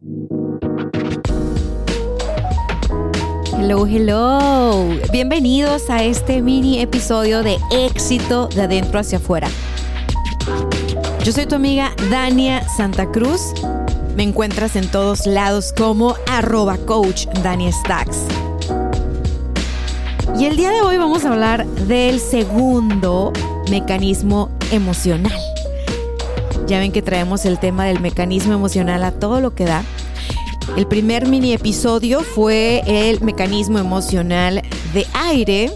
Hello, hello. Bienvenidos a este mini episodio de éxito de adentro hacia afuera. Yo soy tu amiga Dania Santa Cruz. Me encuentras en todos lados como arroba coach Dania Stacks. Y el día de hoy vamos a hablar del segundo mecanismo emocional. Ya ven que traemos el tema del mecanismo emocional a todo lo que da. El primer mini episodio fue el mecanismo emocional de aire.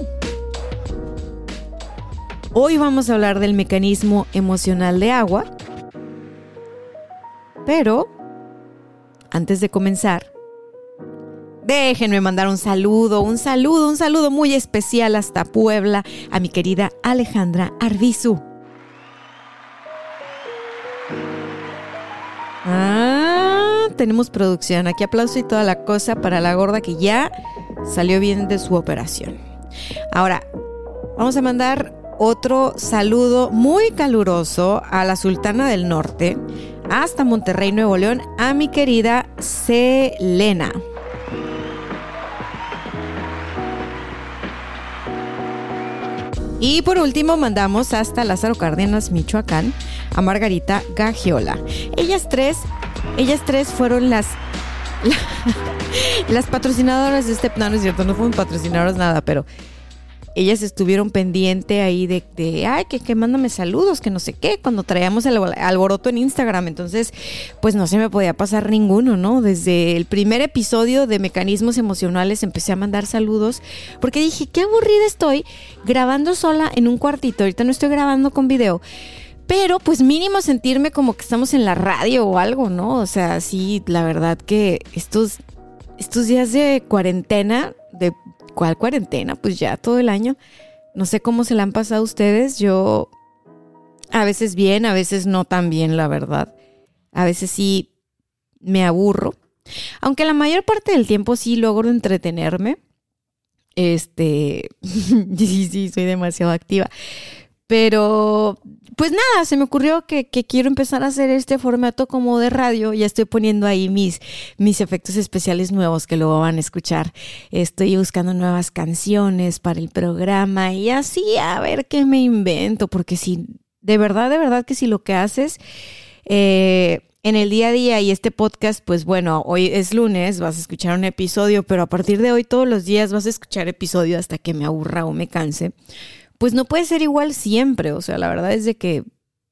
Hoy vamos a hablar del mecanismo emocional de agua. Pero, antes de comenzar, déjenme mandar un saludo, un saludo, un saludo muy especial hasta Puebla a mi querida Alejandra Arbizu. Ah, tenemos producción. Aquí aplauso y toda la cosa para la gorda que ya salió bien de su operación. Ahora, vamos a mandar otro saludo muy caluroso a la Sultana del Norte, hasta Monterrey, Nuevo León, a mi querida Selena. Y por último mandamos hasta Lázaro Cárdenas, Michoacán, a Margarita Gagiola. Ellas tres, ellas tres fueron las las patrocinadoras de este, no, no es cierto, no fueron patrocinadoras nada, pero ellas estuvieron pendiente ahí de, de ay, que, que, mándame saludos, que no sé qué, cuando traíamos el alboroto en Instagram. Entonces, pues no se me podía pasar ninguno, ¿no? Desde el primer episodio de Mecanismos Emocionales empecé a mandar saludos, porque dije, qué aburrida estoy grabando sola en un cuartito. Ahorita no estoy grabando con video. Pero pues mínimo sentirme como que estamos en la radio o algo, ¿no? O sea, sí, la verdad que estos, estos días de cuarentena, de ¿Cuál cuarentena? Pues ya todo el año. No sé cómo se la han pasado ustedes. Yo a veces bien, a veces no tan bien, la verdad. A veces sí me aburro. Aunque la mayor parte del tiempo sí logro entretenerme. Este, sí, sí, soy demasiado activa. Pero, pues nada, se me ocurrió que, quiero empezar a hacer este formato como de radio. Ya estoy poniendo ahí mis, mis efectos especiales nuevos que luego van a escuchar. Estoy buscando nuevas canciones para el programa y así a ver qué me invento. Porque si, de verdad, de verdad que si lo que haces... Eh, en el día a día y este podcast, pues bueno, hoy es lunes, vas a escuchar un episodio, pero a partir de hoy todos los días vas a escuchar episodio hasta que me aburra o me canse pues no puede ser igual siempre. O sea, la verdad es de que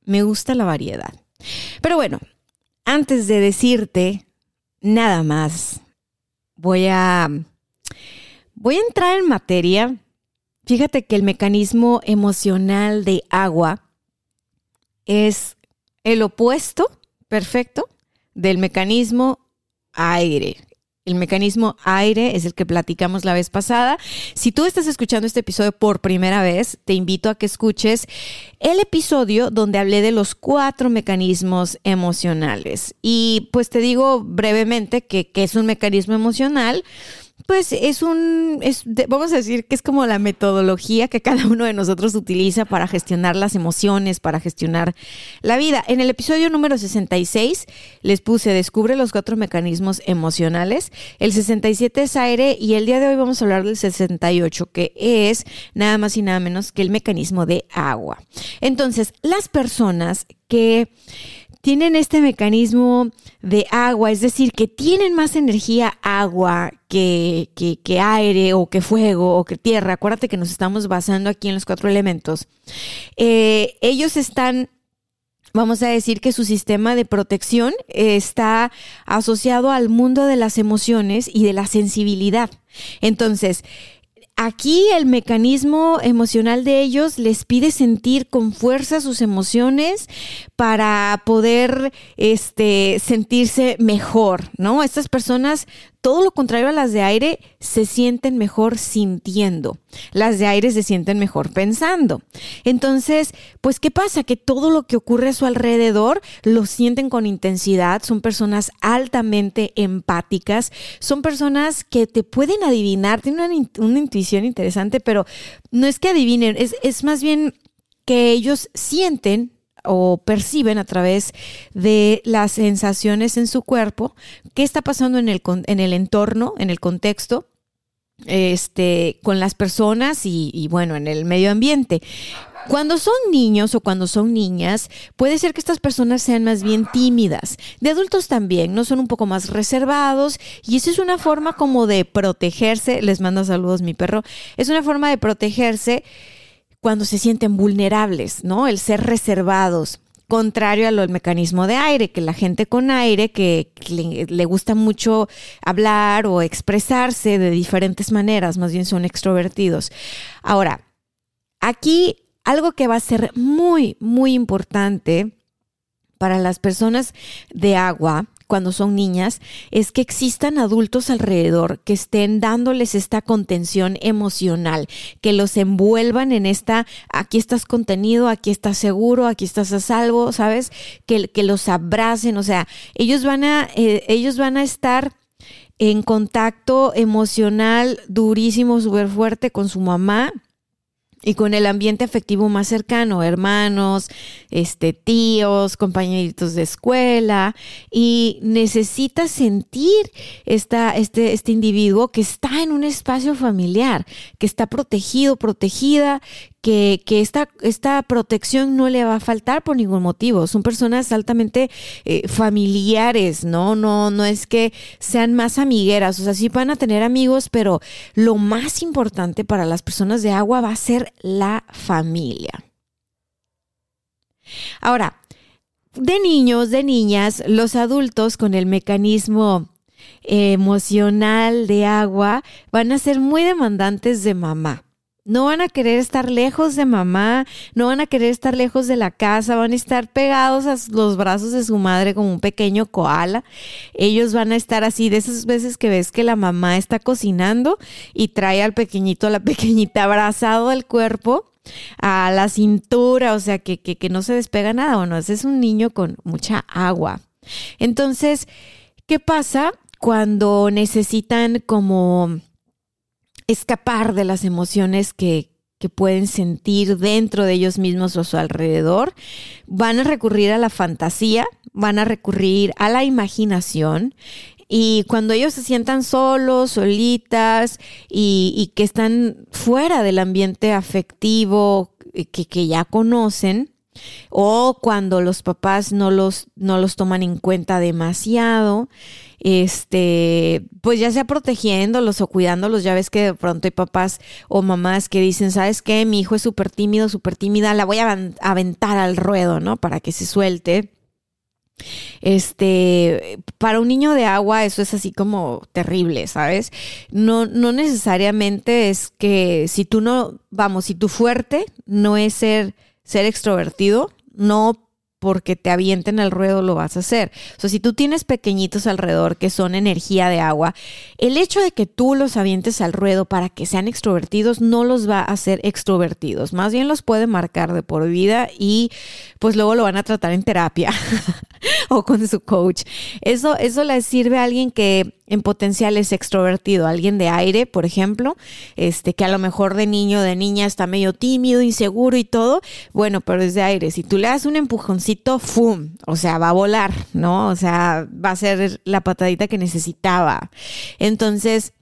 me gusta la variedad. Pero bueno, antes de decirte nada más, voy a, voy a entrar en materia. Fíjate que el mecanismo emocional de agua es el opuesto perfecto del mecanismo aire. El mecanismo aire es el que platicamos la vez pasada. Si tú estás escuchando este episodio por primera vez, te invito a que escuches el episodio donde hablé de los cuatro mecanismos emocionales. Y pues te digo brevemente que, es un mecanismo emocional pues es un, vamos a decir que es como la metodología que cada uno de nosotros utiliza para gestionar las emociones, para gestionar la vida. En el episodio número 66 les puse Descubre los cuatro mecanismos emocionales. El 67 es aire y el día de hoy vamos a hablar del 68 que es nada más y nada menos que el mecanismo de agua. Entonces, las personas que tienen este mecanismo de agua, es decir, que tienen más energía agua que, que, aire o que fuego o que tierra. Acuérdate que nos estamos basando aquí en los cuatro elementos. Eh, ellos están vamos a decir que su sistema de protección está asociado al mundo de las emociones y de la sensibilidad. Entonces, Aquí el mecanismo emocional de ellos les pide sentir con fuerza sus emociones para poder este, sentirse mejor, ¿no? Estas personas, todo lo contrario a las de aire, se sienten mejor sintiendo. Las de aire se sienten mejor pensando. Entonces, pues, ¿qué pasa? Que todo lo que ocurre a su alrededor lo sienten con intensidad, son personas altamente empáticas, son personas que te pueden adivinar, tienen una, una intuición interesante, pero no es que adivinen, es, es más bien que ellos sienten o perciben a través de las sensaciones en su cuerpo qué está pasando en el, en el entorno, en el contexto, este, con las personas y, y, bueno, en el medio ambiente. Cuando son niños o cuando son niñas, puede ser que estas personas sean más bien tímidas. De adultos también, no son un poco más reservados y eso es una forma como de protegerse. Les mando saludos mi perro. Es una forma de protegerse cuando se sienten vulnerables, ¿no? El ser reservados contrario a lo del mecanismo de aire, que la gente con aire que, le, le, gusta mucho hablar o expresarse de diferentes maneras, más bien son extrovertidos. Ahora, aquí algo que va a ser muy, muy importante para las personas de agua cuando son niñas es que existan adultos alrededor que estén dándoles esta contención emocional, que los envuelvan en esta, aquí estás contenido, aquí estás seguro, aquí estás a salvo, ¿sabes? Que, que los abracen, o sea, ellos van a, eh, ellos van a estar en contacto emocional durísimo, súper fuerte con su mamá y con el ambiente afectivo más cercano, hermanos, este, tíos, compañeritos de escuela, y necesita sentir esta, este, este individuo que está en un espacio familiar, que está protegido, protegida, que, que esta, esta, protección no le va a faltar por ningún motivo. Son personas altamente eh, familiares, ¿no? ¿no? No es que sean más amigueras, o sea, sí van a tener amigos, pero lo más importante para las personas de agua va a ser la familia. Ahora, de niños, de niñas, los adultos con el mecanismo emocional de agua van a ser muy demandantes de mamá. No van a querer estar lejos de mamá, no van a querer estar lejos de la casa, van a estar pegados a los brazos de su madre como un pequeño koala. Ellos van a estar así de esas veces que ves que la mamá está cocinando y trae al pequeñito, a la pequeñita abrazado al cuerpo, a la cintura, o sea, que, que, no se despega nada. Bueno, ese es un niño con mucha agua. Entonces, ¿qué pasa cuando necesitan como escapar de las emociones que, que pueden sentir dentro de ellos mismos o a su alrededor, van a recurrir a la fantasía, van a recurrir a la imaginación. Y cuando ellos se sientan solos, solitas y, y que están fuera del ambiente afectivo que, que ya conocen, o cuando los papás no los, no los toman en cuenta demasiado, este, pues ya sea protegiéndolos o cuidándolos, ya ves que de pronto hay papás o mamás que dicen, ¿sabes qué? Mi hijo es súper tímido, súper tímida, la voy a aventar al ruedo, ¿no? Para que se suelte. Este, para un niño de agua eso es así como terrible, ¿sabes? No, no necesariamente es que si tú no, vamos, si tu fuerte no es ser, ser extrovertido, no porque te avienten al ruedo lo vas a hacer. O sea, si tú tienes pequeñitos alrededor que son energía de agua, el hecho de que tú los avientes al ruedo para que sean extrovertidos no los va a hacer extrovertidos. Más bien los puede marcar de por vida y pues luego lo van a tratar en terapia o con su coach. Eso, eso le sirve a alguien que en potencial es extrovertido, alguien de aire, por ejemplo, este que a lo mejor de niño, de niña está medio tímido, inseguro y todo, bueno, pero es de aire. Si tú le das un empujoncito, ¡fum! O sea, va a volar, ¿no? O sea, va a ser la patadita que necesitaba. Entonces,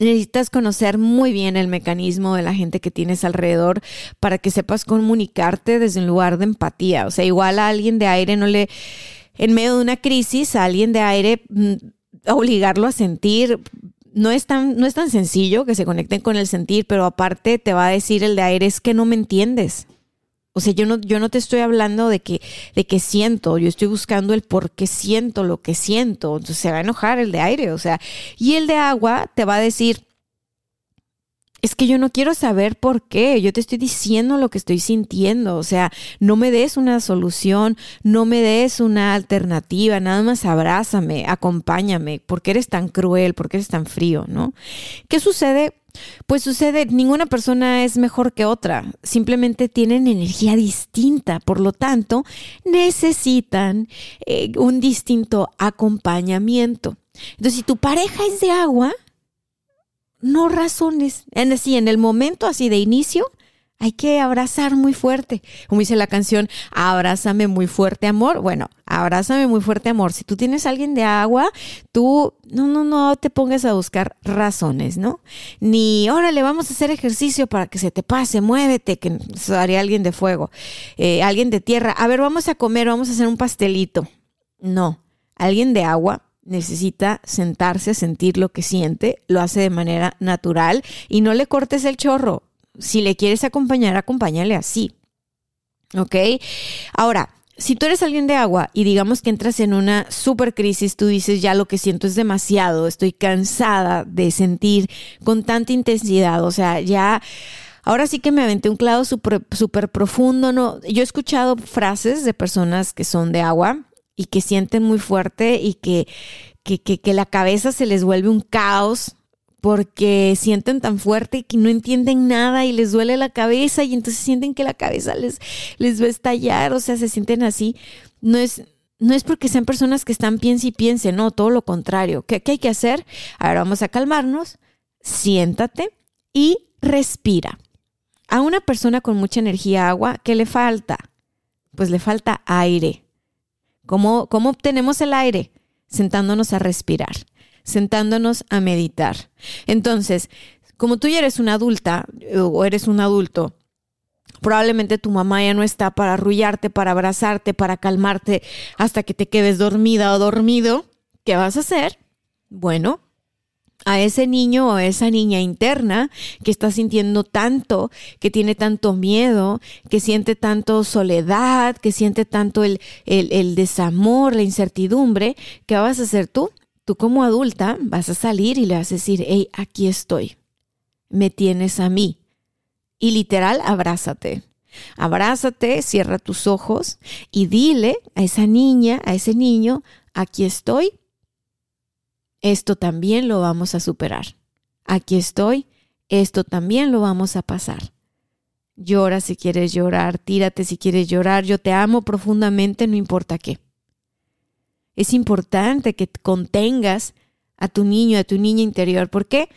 Necesitas conocer muy bien el mecanismo de la gente que tienes alrededor para que sepas comunicarte desde un lugar de empatía. O sea, igual a alguien de aire no le, en medio de una crisis, a alguien de aire mm, obligarlo a sentir. No es, tan, no es tan sencillo que se conecten con el sentir, pero aparte te va a decir el de aire es que no me entiendes. O sea, yo no, yo no te estoy hablando de que, de que siento, yo estoy buscando el por qué siento lo que siento. Entonces se va a enojar el de aire, o sea, y el de agua te va a decir, es que yo no quiero saber por qué, yo te estoy diciendo lo que estoy sintiendo, o sea, no me des una solución, no me des una alternativa, nada más abrázame, acompáñame, ¿por qué eres tan cruel? ¿Por qué eres tan frío? ¿No? ¿Qué sucede? Pues sucede, ninguna persona es mejor que otra, simplemente tienen energía distinta, por lo tanto, necesitan eh, un distinto acompañamiento. Entonces, si tu pareja es de agua, no razones. En, así, en el momento así de inicio, hay que abrazar muy fuerte. Como dice la canción, abrázame muy fuerte amor. Bueno, abrázame muy fuerte amor. Si tú tienes a alguien de agua, tú no, no, no te pongas a buscar razones, ¿no? Ni, órale, vamos a hacer ejercicio para que se te pase, muévete, que haría alguien de fuego, eh, alguien de tierra. A ver, vamos a comer, vamos a hacer un pastelito. No, alguien de agua necesita sentarse, sentir lo que siente, lo hace de manera natural y no le cortes el chorro. Si le quieres acompañar, acompáñale así. ¿Ok? Ahora, si tú eres alguien de agua y digamos que entras en una super crisis, tú dices, ya lo que siento es demasiado, estoy cansada de sentir con tanta intensidad, o sea, ya... Ahora sí que me aventé un clavo súper profundo, ¿no? Yo he escuchado frases de personas que son de agua, y que sienten muy fuerte y que, que, la cabeza se les vuelve un caos porque sienten tan fuerte y que no entienden nada y les duele la cabeza y entonces sienten que la cabeza les, les va a estallar, o sea, se sienten así. No es, no es porque sean personas que están piense y piense, no, todo lo contrario. ¿Qué, ¿Qué hay que hacer? Ahora vamos a calmarnos, siéntate y respira. A una persona con mucha energía agua, ¿qué le falta? Pues le falta aire. ¿Cómo, obtenemos el aire? Sentándonos a respirar, sentándonos a meditar. Entonces, como tú ya eres una adulta o eres un adulto, probablemente tu mamá ya no está para arrullarte, para abrazarte, para calmarte hasta que te quedes dormida o dormido. ¿Qué vas a hacer? Bueno, a ese niño o a esa niña interna que está sintiendo tanto, que tiene tanto miedo, que siente tanto soledad, que siente tanto el, el, desamor, la incertidumbre, ¿qué vas a hacer tú? Tú como adulta vas a salir y le vas a decir, hey, aquí estoy, me tienes a mí. Y literal, abrázate. Abrázate, cierra tus ojos y dile a esa niña, a ese niño, aquí estoy, esto también lo vamos a superar. Aquí estoy, esto también lo vamos a pasar. Llora si quieres llorar, tírate si quieres llorar, yo te amo profundamente, no importa qué. Es importante que contengas a tu niño, a tu niña interior. ¿Por qué?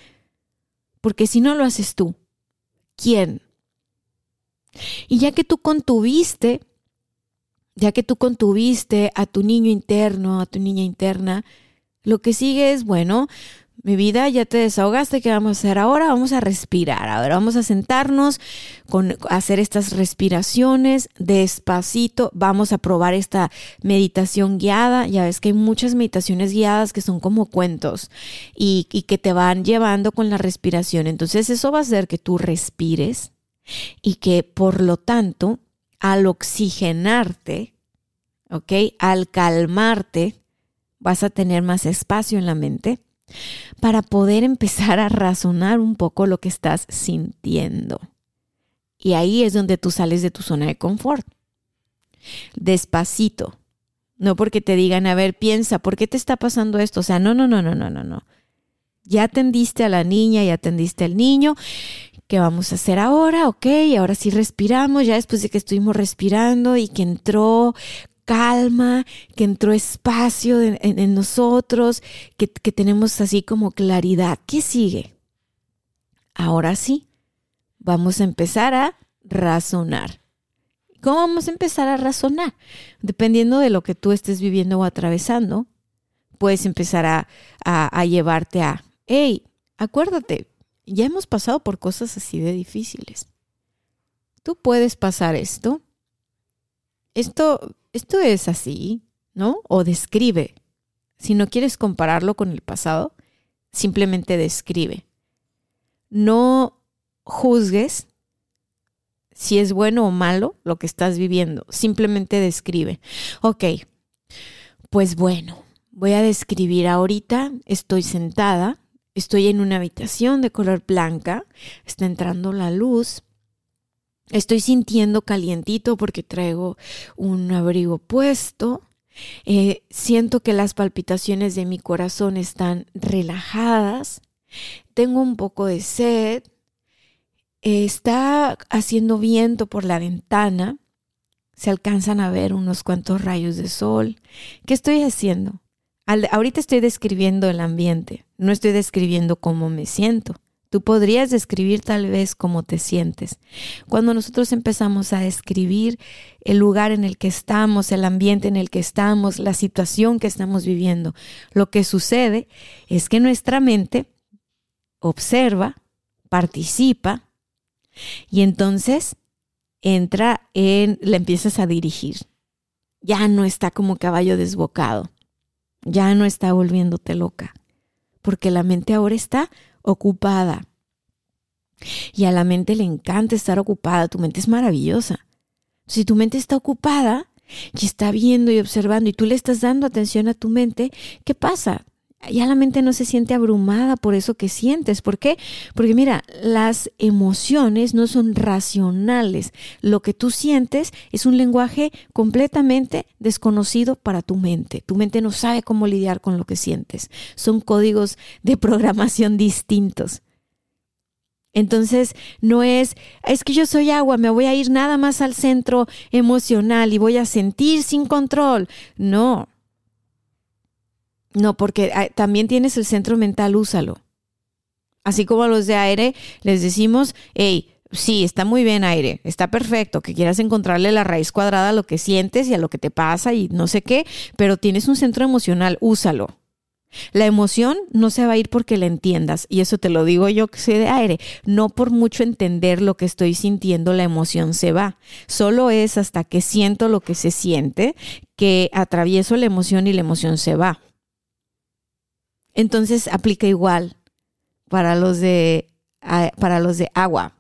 Porque si no lo haces tú, ¿quién? Y ya que tú contuviste, ya que tú contuviste a tu niño interno, a tu niña interna, lo que sigue es, bueno, mi vida, ya te desahogaste, ¿qué vamos a hacer ahora? Vamos a respirar. Ahora vamos a sentarnos, con, hacer estas respiraciones despacito. Vamos a probar esta meditación guiada. Ya ves que hay muchas meditaciones guiadas que son como cuentos y, y que te van llevando con la respiración. Entonces eso va a hacer que tú respires y que por lo tanto, al oxigenarte, ¿ok? Al calmarte, vas a tener más espacio en la mente para poder empezar a razonar un poco lo que estás sintiendo. Y ahí es donde tú sales de tu zona de confort. Despacito. No porque te digan, a ver, piensa, ¿por qué te está pasando esto? O sea, no, no, no, no, no, no, no. Ya atendiste a la niña, ya atendiste al niño. ¿Qué vamos a hacer ahora? Ok, ahora sí respiramos, ya después de que estuvimos respirando y que entró calma, que entró espacio en, nosotros, que, que tenemos así como claridad. ¿Qué sigue? Ahora sí, vamos a empezar a razonar. ¿Cómo vamos a empezar a razonar? Dependiendo de lo que tú estés viviendo o atravesando, puedes empezar a, a, a, llevarte a, hey, acuérdate, ya hemos pasado por cosas así de difíciles. Tú puedes pasar esto. Esto esto es así, ¿no? O describe. Si no quieres compararlo con el pasado, simplemente describe. No juzgues si es bueno o malo lo que estás viviendo, simplemente describe. Ok, pues bueno, voy a describir ahorita, estoy sentada Estoy en una habitación de color blanca, está entrando la luz. Estoy sintiendo calientito porque traigo un abrigo puesto. Eh, siento que las palpitaciones de mi corazón están relajadas. Tengo un poco de sed. está haciendo viento por la ventana. Se alcanzan a ver unos cuantos rayos de sol. ¿Qué estoy haciendo? ahorita estoy describiendo el ambiente, no estoy describiendo cómo me siento. Tú podrías describir tal vez cómo te sientes. Cuando nosotros empezamos a describir el lugar en el que estamos, el ambiente en el que estamos, la situación que estamos viviendo, lo que sucede es que nuestra mente observa, participa y entonces entra en, le empiezas a dirigir. Ya no está como caballo desbocado ya no está volviéndote loca, porque la mente ahora está ocupada. Y a la mente le encanta estar ocupada, tu mente es maravillosa. Si tu mente está ocupada y está viendo y observando y tú le estás dando atención a tu mente, ¿qué pasa? Ya la mente no se siente abrumada por eso que sientes. ¿Por qué? Porque mira, las emociones no son racionales. Lo que tú sientes es un lenguaje completamente desconocido para tu mente. Tu mente no sabe cómo lidiar con lo que sientes. Son códigos de programación distintos. Entonces, no es, es que yo soy agua, me voy a ir nada más al centro emocional y voy a sentir sin control. No, no, porque ah, también tienes el centro mental, úsalo. Así como a los de aire les decimos, hey, sí, está muy bien aire, está perfecto, que quieras encontrarle la raíz cuadrada a lo que sientes y a lo que te pasa y no sé qué, pero tienes un centro emocional, úsalo. La emoción no se va a ir porque la entiendas, y eso te lo digo yo que sé de aire, no por mucho entender lo que estoy sintiendo, la emoción se va. Solo es hasta que siento lo que se siente que atravieso la emoción y la emoción se va. Entonces aplica igual para los de, para los de agua.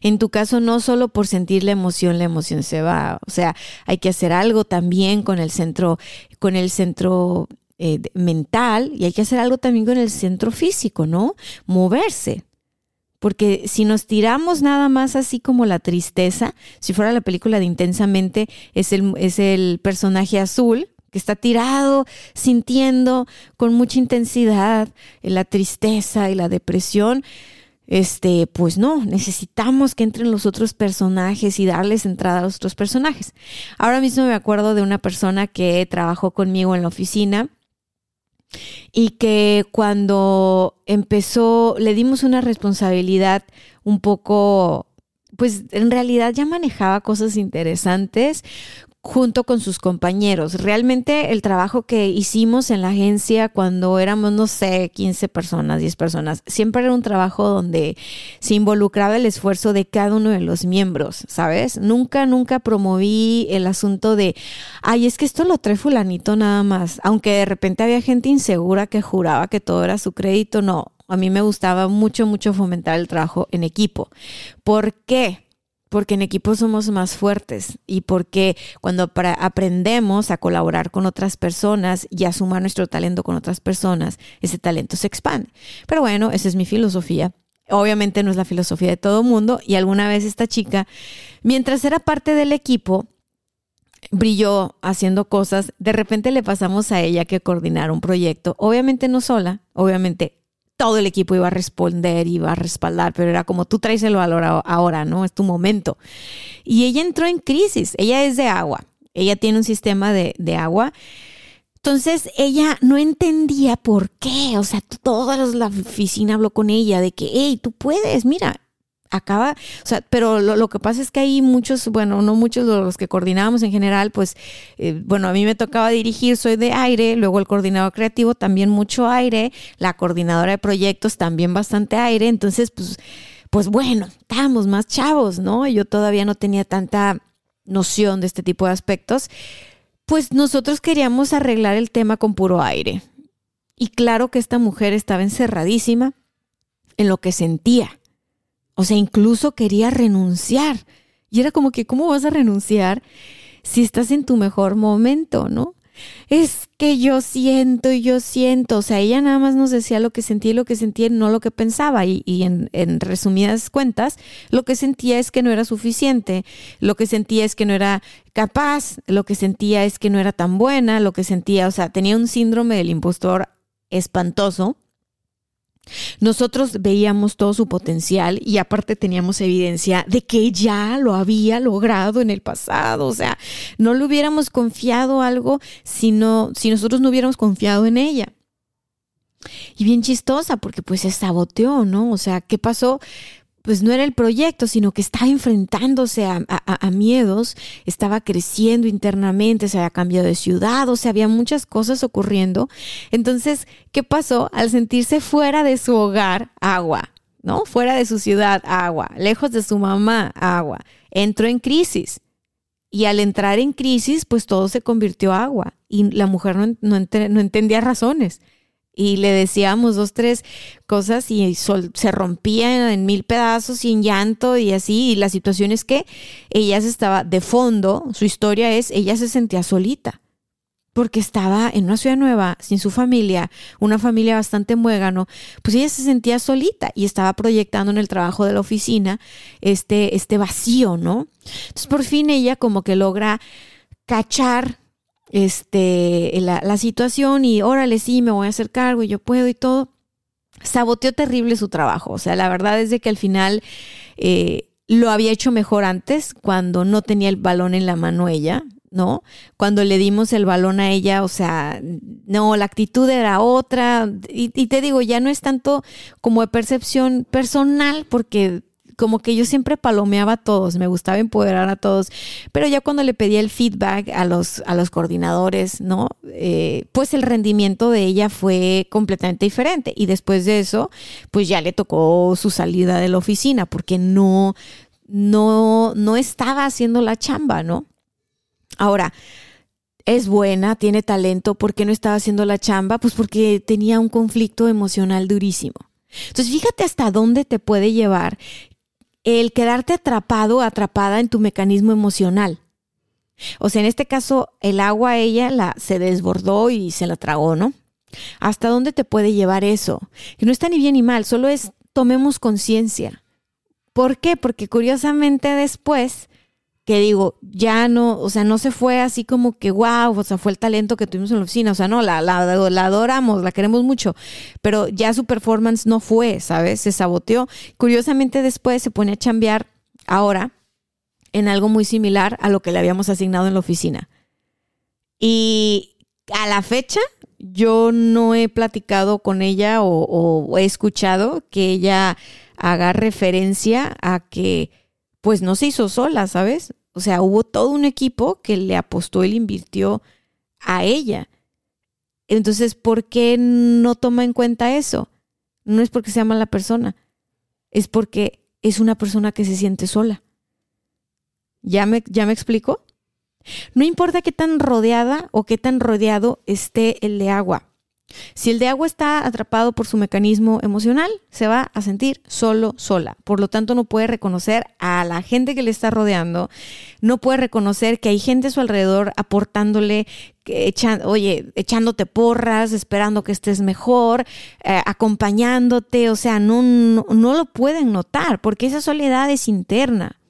En tu caso, no solo por sentir la emoción, la emoción se va. O sea, hay que hacer algo también con el centro, con el centro eh, mental y hay que hacer algo también con el centro físico, ¿no? Moverse. Porque si nos tiramos nada más así como la tristeza, si fuera la película de Intensamente, es el, es el personaje azul, que está tirado, sintiendo con mucha intensidad la tristeza y la depresión, este, pues no, necesitamos que entren los otros personajes y darles entrada a los otros personajes. Ahora mismo me acuerdo de una persona que trabajó conmigo en la oficina y que cuando empezó, le dimos una responsabilidad un poco pues en realidad ya manejaba cosas interesantes junto con sus compañeros. Realmente el trabajo que hicimos en la agencia cuando éramos, no sé, 15 personas, 10 personas, siempre era un trabajo donde se involucraba el esfuerzo de cada uno de los miembros, ¿sabes? Nunca, nunca promoví el asunto de, ay, es que esto lo trae fulanito nada más, aunque de repente había gente insegura que juraba que todo era su crédito, no. A mí me gustaba mucho, mucho fomentar el trabajo en equipo. ¿Por qué? Porque en equipo somos más fuertes y porque cuando aprendemos a colaborar con otras personas y a sumar nuestro talento con otras personas, ese talento se expande. Pero bueno, esa es mi filosofía. Obviamente no es la filosofía de todo mundo y alguna vez esta chica, mientras era parte del equipo, brilló haciendo cosas, de repente le pasamos a ella que coordinar un proyecto, obviamente no sola, obviamente todo el equipo iba a responder, iba a respaldar, pero era como tú traes el valor ahora, ¿no? Es tu momento. Y ella entró en crisis, ella es de agua, ella tiene un sistema de, agua. Entonces ella no entendía por qué, o sea, toda la oficina habló con ella de que, hey, tú puedes, mira, acaba, o sea, pero lo, que pasa es que hay muchos, bueno, no muchos los que coordinábamos en general, pues, eh, bueno, a mí me tocaba dirigir, soy de aire, luego el coordinador creativo también mucho aire, la coordinadora de proyectos también bastante aire, entonces, pues, pues bueno, estábamos más chavos, ¿no? Yo todavía no tenía tanta noción de este tipo de aspectos, pues nosotros queríamos arreglar el tema con puro aire. Y claro que esta mujer estaba encerradísima en lo que sentía o sea, incluso quería renunciar. Y era como que, ¿cómo vas a renunciar si estás en tu mejor momento, no? es que yo siento y yo siento. O sea, ella nada más nos decía lo que sentía y lo que sentía, no lo que pensaba. Y, en, en, resumidas cuentas, lo que sentía es que no era suficiente, lo que sentía es que no era capaz, lo que sentía es que no era tan buena, lo que sentía, o sea, tenía un síndrome del impostor espantoso nosotros veíamos todo su potencial y aparte teníamos evidencia de que ya lo había logrado en el pasado. O sea, no le hubiéramos confiado algo si, si nosotros no hubiéramos confiado en ella. Y bien chistosa porque pues se saboteó, ¿no? O sea, ¿qué pasó? Pues no era el proyecto, sino que estaba enfrentándose a, miedos, estaba creciendo internamente, se había cambiado de ciudad, o sea, había muchas cosas ocurriendo. Entonces, ¿qué pasó? Al sentirse fuera de su hogar, agua, ¿no? Fuera de su ciudad, agua, lejos de su mamá, agua. Entró en crisis. Y al entrar en crisis, pues todo se convirtió en agua. Y la mujer no, no entendía razones y le decíamos dos, tres cosas y se rompía en mil pedazos y en llanto y así. Y la situación es que ella se estaba de fondo, su historia es, ella se sentía solita porque estaba en una ciudad nueva, sin su familia, una familia bastante muégano, pues ella se sentía solita y estaba proyectando en el trabajo de la oficina este, este vacío, ¿no? Entonces por fin ella como que logra cachar este, la, situación y órale, sí, me voy a hacer cargo y yo puedo y todo. Saboteó terrible su trabajo. O sea, la verdad es de que al final eh, lo había hecho mejor antes, cuando no tenía el balón en la mano ella, ¿no? Cuando le dimos el balón a ella, o sea, no, la actitud era otra. Y, y, te digo, ya no es tanto como de percepción personal, porque como que yo siempre palomeaba a todos, me gustaba empoderar a todos, pero ya cuando le pedía el feedback a los, a los coordinadores, ¿no? Eh, pues el rendimiento de ella fue completamente diferente. Y después de eso, pues ya le tocó su salida de la oficina, porque no, no, no estaba haciendo la chamba, ¿no? Ahora, es buena, tiene talento, ¿por qué no estaba haciendo la chamba? Pues porque tenía un conflicto emocional durísimo. Entonces, fíjate hasta dónde te puede llevar el quedarte atrapado, atrapada en tu mecanismo emocional. O sea, en este caso, el agua ella la, se desbordó y se la tragó, ¿no? ¿Hasta dónde te puede llevar eso? Que no está ni bien ni mal, solo es tomemos conciencia. ¿Por qué? Porque curiosamente después que digo, ya no, o sea, no se fue así como que wow, o sea, fue el talento que tuvimos en la oficina, o sea, no, la, la, la, adoramos, la queremos mucho, pero ya su performance no fue, ¿sabes? Se saboteó. Curiosamente después se pone a chambear ahora en algo muy similar a lo que le habíamos asignado en la oficina. Y a la fecha yo no he platicado con ella o, o he escuchado que ella haga referencia a que pues no se hizo sola, ¿sabes? O sea, hubo todo un equipo que le apostó y le invirtió a ella. Entonces, ¿por qué no toma en cuenta eso? No es porque sea mala persona, es porque es una persona que se siente sola. ¿Ya me, ya me explico? No importa qué tan rodeada o qué tan rodeado esté el de agua. Si el de agua está atrapado por su mecanismo emocional, se va a sentir solo, sola. Por lo tanto, no puede reconocer a la gente que le está rodeando, no puede reconocer que hay gente a su alrededor aportándole, oye, echándote porras, esperando que estés mejor, eh, acompañándote, o sea, no, no lo pueden notar porque esa soledad es interna.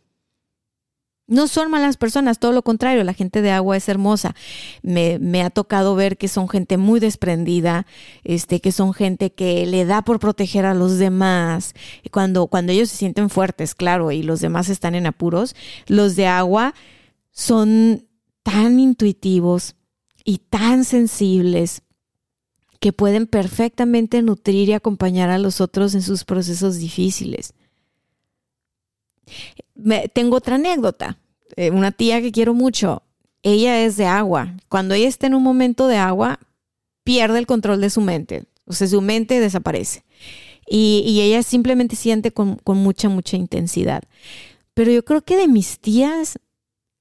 No son malas personas, todo lo contrario, la gente de agua es hermosa. Me, ha tocado ver que son gente muy desprendida, este, que son gente que le da por proteger a los demás. Cuando, cuando ellos se sienten fuertes, claro, y los demás están en apuros, los de agua son tan intuitivos y tan sensibles que pueden perfectamente nutrir y acompañar a los otros en sus procesos difíciles tengo otra anécdota. Eh, una tía que quiero mucho, ella es de agua. Cuando ella está en un momento de agua, pierde el control de su mente. O sea, su mente desaparece. Y, ella simplemente siente con, con mucha, mucha intensidad. Pero yo creo que de mis tías,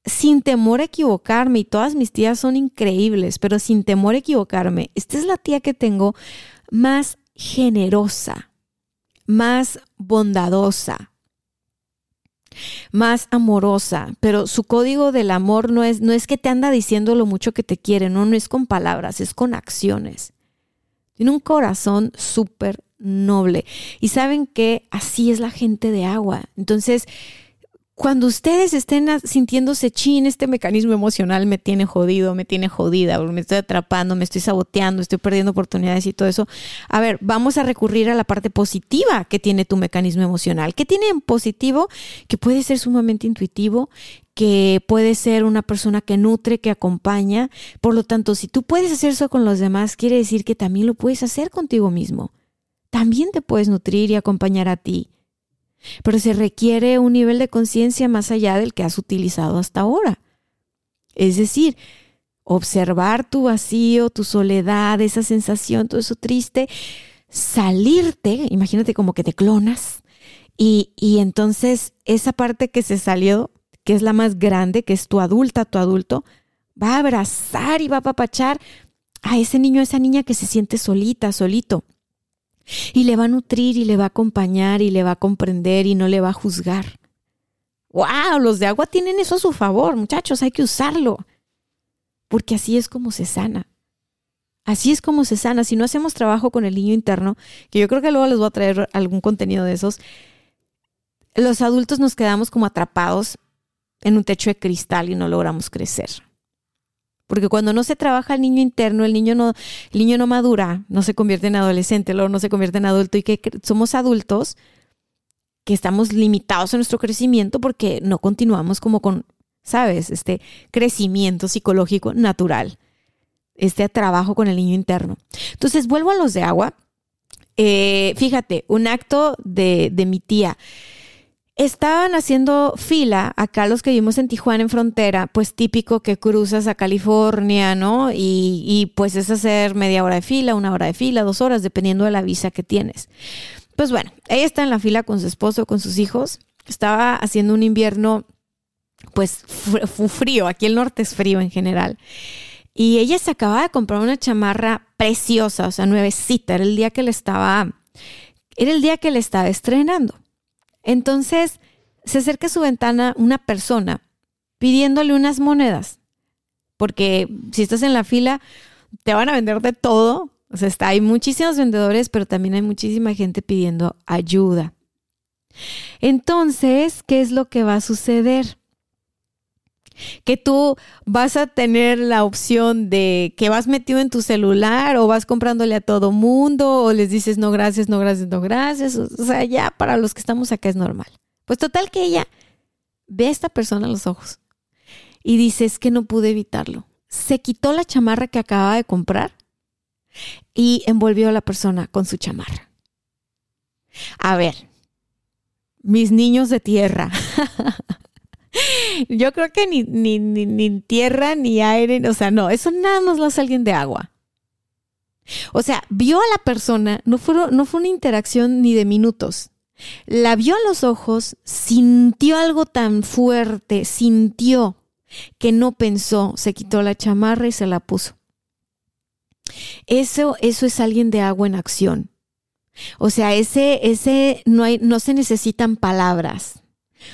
sin temor a equivocarme, y todas mis tías son increíbles, pero sin temor a equivocarme, esta es la tía que tengo más generosa, más bondadosa, más amorosa, pero su código del amor no es, no es que te anda diciendo lo mucho que te quiere, no, no es con palabras, es con acciones. Tiene un corazón súper noble. Y saben que así es la gente de agua. Entonces, cuando ustedes estén sintiéndose chin, este mecanismo emocional me tiene jodido, me tiene jodida, me estoy atrapando, me estoy saboteando, estoy perdiendo oportunidades y todo eso. A ver, vamos a recurrir a la parte positiva que tiene tu mecanismo emocional. ¿Qué tiene en positivo? Que puede ser sumamente intuitivo, que puede ser una persona que nutre, que acompaña. Por lo tanto, si tú puedes hacer eso con los demás, quiere decir que también lo puedes hacer contigo mismo. También te puedes nutrir y acompañar a ti pero se requiere un nivel de conciencia más allá del que has utilizado hasta ahora. Es decir, observar tu vacío, tu soledad, esa sensación, todo eso triste, salirte, imagínate como que te clonas, y, y entonces esa parte que se salió, que es la más grande, que es tu adulta, tu adulto, va a abrazar y va a apapachar a ese niño, a esa niña que se siente solita, solito. Y le va a nutrir y le va a acompañar y le va a comprender y no le va a juzgar. ¡Wow! Los de agua tienen eso a su favor, muchachos, hay que usarlo. Porque así es como se sana. Así es como se sana. Si no hacemos trabajo con el niño interno, que yo creo que luego les voy a traer algún contenido de esos, los adultos nos quedamos como atrapados en un techo de cristal y no logramos crecer. Porque cuando no se trabaja el niño interno, el niño no, niño no madura, no se convierte en adolescente, luego no se convierte en adulto y que somos adultos que estamos limitados en nuestro crecimiento porque no continuamos como con, ¿sabes? Este crecimiento psicológico natural, este trabajo con el niño interno. Entonces, vuelvo a los de agua. Eh, fíjate, un acto de, de mi tía estaban haciendo fila acá los que vivimos en Tijuana en frontera, pues típico que cruzas a California, ¿no? Y, y, pues es hacer media hora de fila, una hora de fila, dos horas, dependiendo de la visa que tienes. Pues bueno, ella está en la fila con su esposo, con sus hijos. Estaba haciendo un invierno, pues frío, aquí el norte es frío en general. Y ella se acaba de comprar una chamarra preciosa, o sea, nuevecita, era el día que le estaba, era el día que le estaba estrenando. Entonces se acerca a su ventana una persona pidiéndole unas monedas, porque si estás en la fila, te van a vender de todo. O sea, está, hay muchísimos vendedores, pero también hay muchísima gente pidiendo ayuda. Entonces, ¿qué es lo que va a suceder? Que tú vas a tener la opción de que vas metido en tu celular o vas comprándole a todo mundo o les dices no gracias, no gracias, no gracias. O sea, ya para los que estamos acá es normal. Pues total que ella ve a esta persona a los ojos y dice es que no pude evitarlo. Se quitó la chamarra que acababa de comprar y envolvió a la persona con su chamarra. A ver, mis niños de tierra. Yo creo que ni, ni, ni, tierra ni aire, o sea, no, eso nada más lo hace alguien de agua. O sea, vio a la persona, no fue, no fue una interacción ni de minutos. La vio a los ojos, sintió algo tan fuerte, sintió que no pensó, se quitó la chamarra y se la puso. Eso, eso es alguien de agua en acción. O sea, ese, ese no hay, no se necesitan palabras.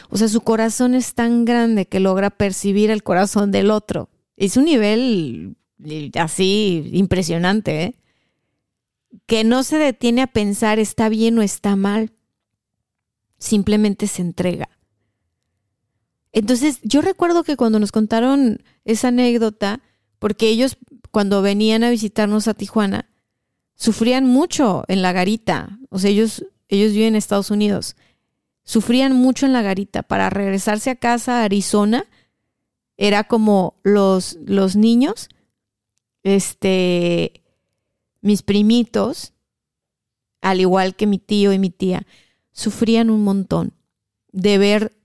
O sea, su corazón es tan grande que logra percibir el corazón del otro. Es un nivel eh, así impresionante, ¿eh? que no se detiene a pensar está bien o está mal, simplemente se entrega. Entonces, yo recuerdo que cuando nos contaron esa anécdota, porque ellos cuando venían a visitarnos a Tijuana, sufrían mucho en la garita, o sea, ellos, ellos viven en Estados Unidos sufrían mucho en la garita. Para regresarse a casa a Arizona, era como los, los niños, este, mis primitos, al igual que mi tío y mi tía, sufrían un montón de ver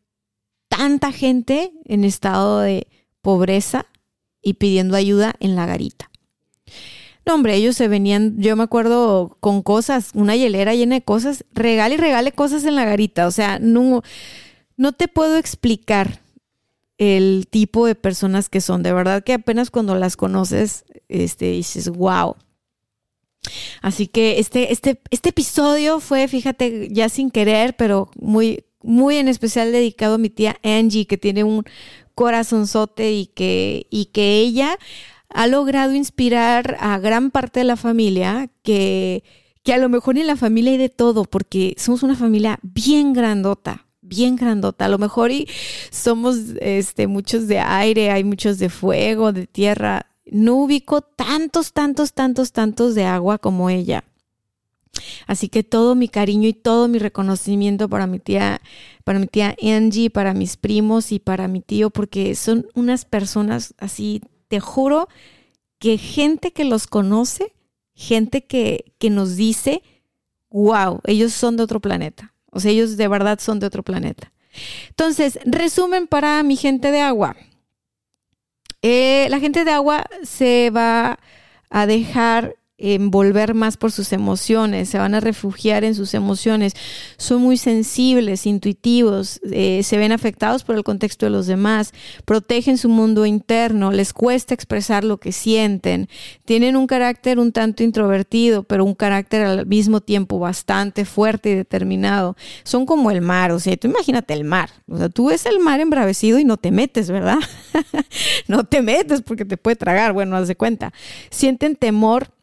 tanta gente en estado de pobreza y pidiendo ayuda en la garita. No, hombre, ellos se venían, yo me acuerdo con cosas, una hielera llena de cosas, regale y regale cosas en la garita. O sea, no, no te puedo explicar el tipo de personas que son. De verdad que apenas cuando las conoces, este, dices, wow. Así que este, este, este episodio fue, fíjate, ya sin querer, pero muy muy en especial dedicado a mi tía Angie, que tiene un corazonzote y que, y que ella ha logrado inspirar a gran parte de la familia que, que a lo mejor en la familia hay de todo, porque somos una familia bien grandota, bien grandota. A lo mejor y somos este, muchos de aire, hay muchos de fuego, de tierra. No ubico tantos, tantos, tantos, tantos de agua como ella. Así que todo mi cariño y todo mi reconocimiento para mi tía, para mi tía Angie, para mis primos y para mi tío, porque son unas personas así, te juro que gente que los conoce, gente que, que nos dice, wow, ellos son de otro planeta. O sea, ellos de verdad son de otro planeta. Entonces, resumen para mi gente de agua. Eh, la gente de agua se va a dejar envolver más por sus emociones, se van a refugiar en sus emociones, son muy sensibles, intuitivos, eh, se ven afectados por el contexto de los demás, protegen su mundo interno, les cuesta expresar lo que sienten, tienen un carácter un tanto introvertido, pero un carácter al mismo tiempo bastante fuerte y determinado. Son como el mar, o sea, tú imagínate el mar, o sea, tú ves el mar embravecido y no te metes, ¿verdad? no te metes porque te puede tragar, bueno, haz de cuenta. Sienten temor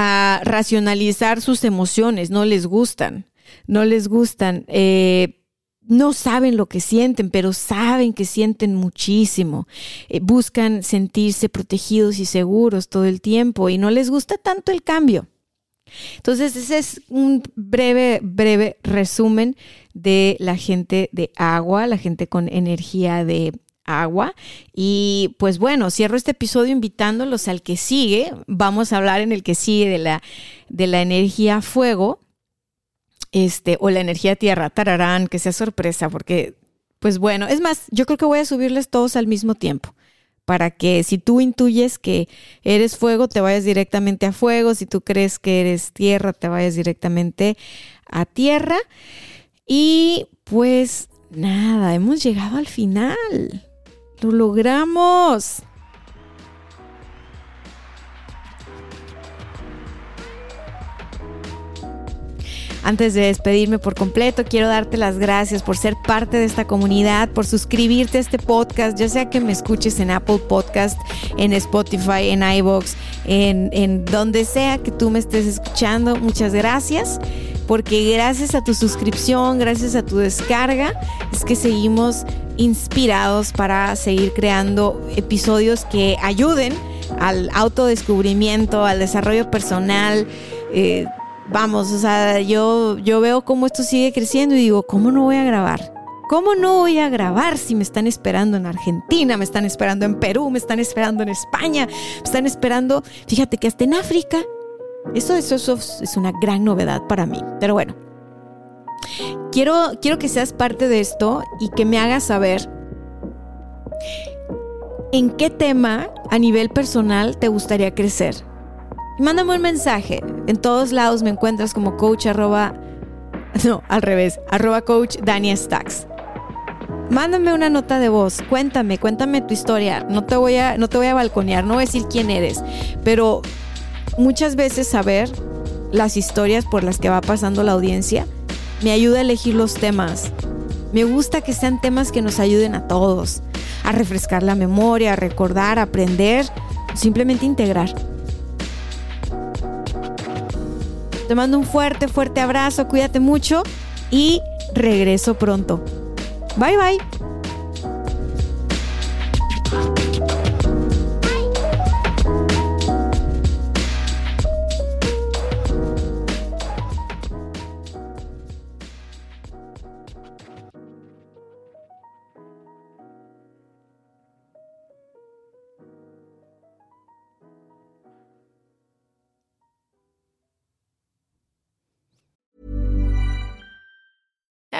a racionalizar sus emociones, no les gustan, no les gustan. Eh, no saben lo que sienten, pero saben que sienten muchísimo. Eh, buscan sentirse protegidos y seguros todo el tiempo y no les gusta tanto el cambio. Entonces, ese es un breve, breve resumen de la gente de agua, la gente con energía de agua. Y pues bueno, cierro este episodio invitándolos al que sigue. Vamos a hablar en el que sigue de la, de la energía fuego este, o la energía tierra, tararán, que sea sorpresa, porque pues bueno, es más, yo creo que voy a subirles todos al mismo tiempo para que si tú intuyes que eres fuego, te vayas directamente a fuego, si tú crees que eres tierra, te vayas directamente a tierra. Y pues nada, hemos llegado al final. Lo logramos. Antes de despedirme por completo, quiero darte las gracias por ser parte de esta comunidad, por suscribirte a este podcast, ya sea que me escuches en Apple Podcast, en Spotify, en iBox, en, en donde sea que tú me estés escuchando. Muchas gracias, porque gracias a tu suscripción, gracias a tu descarga, es que seguimos inspirados para seguir creando episodios que ayuden al autodescubrimiento, al desarrollo personal. Eh, vamos, o sea, yo, yo veo cómo esto sigue creciendo y digo, ¿cómo no voy a grabar? ¿Cómo no voy a grabar si me están esperando en Argentina, me están esperando en Perú, me están esperando en España, me están esperando, fíjate que hasta en África? Eso, es una gran novedad para mí. Pero bueno, quiero, quiero que seas parte de esto y que me hagas saber en qué tema a nivel personal te gustaría crecer. mándame un mensaje. En todos lados me encuentras como coach arroba, no, al revés, arroba coach Dania. Mándame una nota de voz, cuéntame, cuéntame tu historia. No te voy a, no te voy a balconear, no voy a decir quién eres, pero muchas veces saber las historias por las que va pasando la audiencia me ayuda a elegir los temas. Me gusta que sean temas que nos ayuden a todos, a refrescar la memoria, a recordar, a aprender, simplemente integrar. Te mando un fuerte, fuerte abrazo, cuídate mucho y regreso pronto. Bye bye.